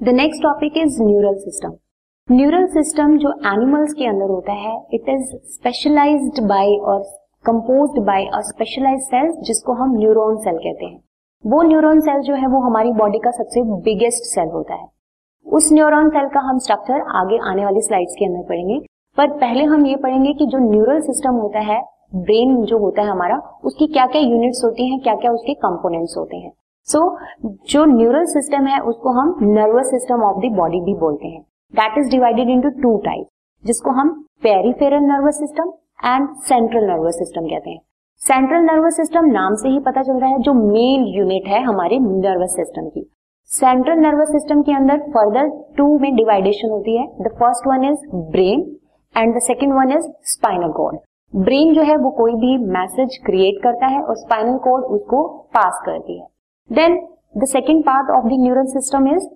The next topic is neural system neural system जो animals के अंदर होता है इट इज़ स्पेशलाइज्ड बाय और composed by a specialise cell जिसको हम न्यूरॉन सेल कहते हैं। वो न्यूरॉन सेल जो है, वो हमारी बॉडी का सबसे बिगेस्ट सेल होता है। उस न्यूरॉन सेल का हम स्ट्रक्चर आगे आने वाली स्लाइड्स के अंदर पढ़ेंगे। पर पहले हम ये पढ़ेंगे कि जो न्यूरल सिस्टम होता है ब्रेन जो होता है हमारा, उसकी क्या क्या यूनिट्स होती हैं क्या क्या उसके कंपोनेंट्स होते हैं। सो जो न्यूरल सिस्टम है, उसको हम nervous system of the body भी बोलते हैं। That is divided into two type जिसको हम peripheral nervous system and central nervous system कहते हैं। सेंट्रल नर्वस सिस्टम नाम से ही पता चल रहा है, जो मेन यूनिट है हमारे नर्वस सिस्टम की। सेंट्रल नर्वस सिस्टम के अंदर फर्दर टू में डिवाइडेशन होती है। The first one is brain and the second one is spinal cord brain जो है, वो कोई भी मैसेज क्रिएट करता है और स्पाइनल कॉर्ड उसको पास करती है। Then the second part of the neural system is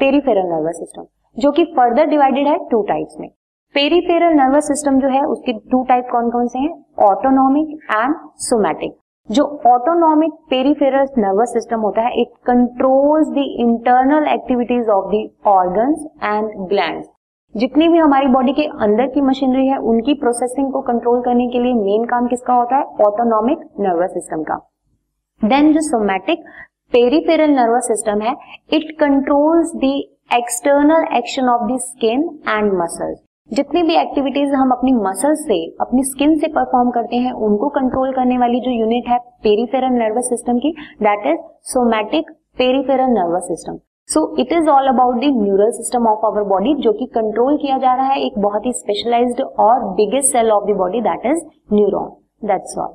peripheral nervous system जो कि फर्दर डिवाइडेड है टू टाइप्स में। पेरीफेरल नर्वस सिस्टम जो है, उसके टू टाइप कौन कौन से हैं? ऑटोनॉमिक एंड सोमैटिक जो ऑटोनॉमिक पेरीफेरल नर्वस सिस्टम होता है it controls the internal activities of the organs and glands जितनी भी हमारी बॉडी के अंदर की मशीनरी है, उनकी प्रोसेसिंग को कंट्रोल करने के लिए मेन काम किसका होता है? ऑटोनॉमिक नर्वस सिस्टम का। देन जो सोमैटिक पेरीफेरल नर्वस सिस्टम है it controls the external action of the skin and muscles जितनी भी एक्टिविटीज़ हम अपनी मसल से, अपनी स्किन से परफॉर्म करते हैं, उनको कंट्रोल करने वाली जो यूनिट है पेरीफेरल नर्वस सिस्टम की that is somatic peripheral nervous system so it is all about the neural system of our body जो कि कंट्रोल किया जा रहा है, एक बहुत ही स्पेशलाइज्ड और biggest cell of the body that is neuron that's all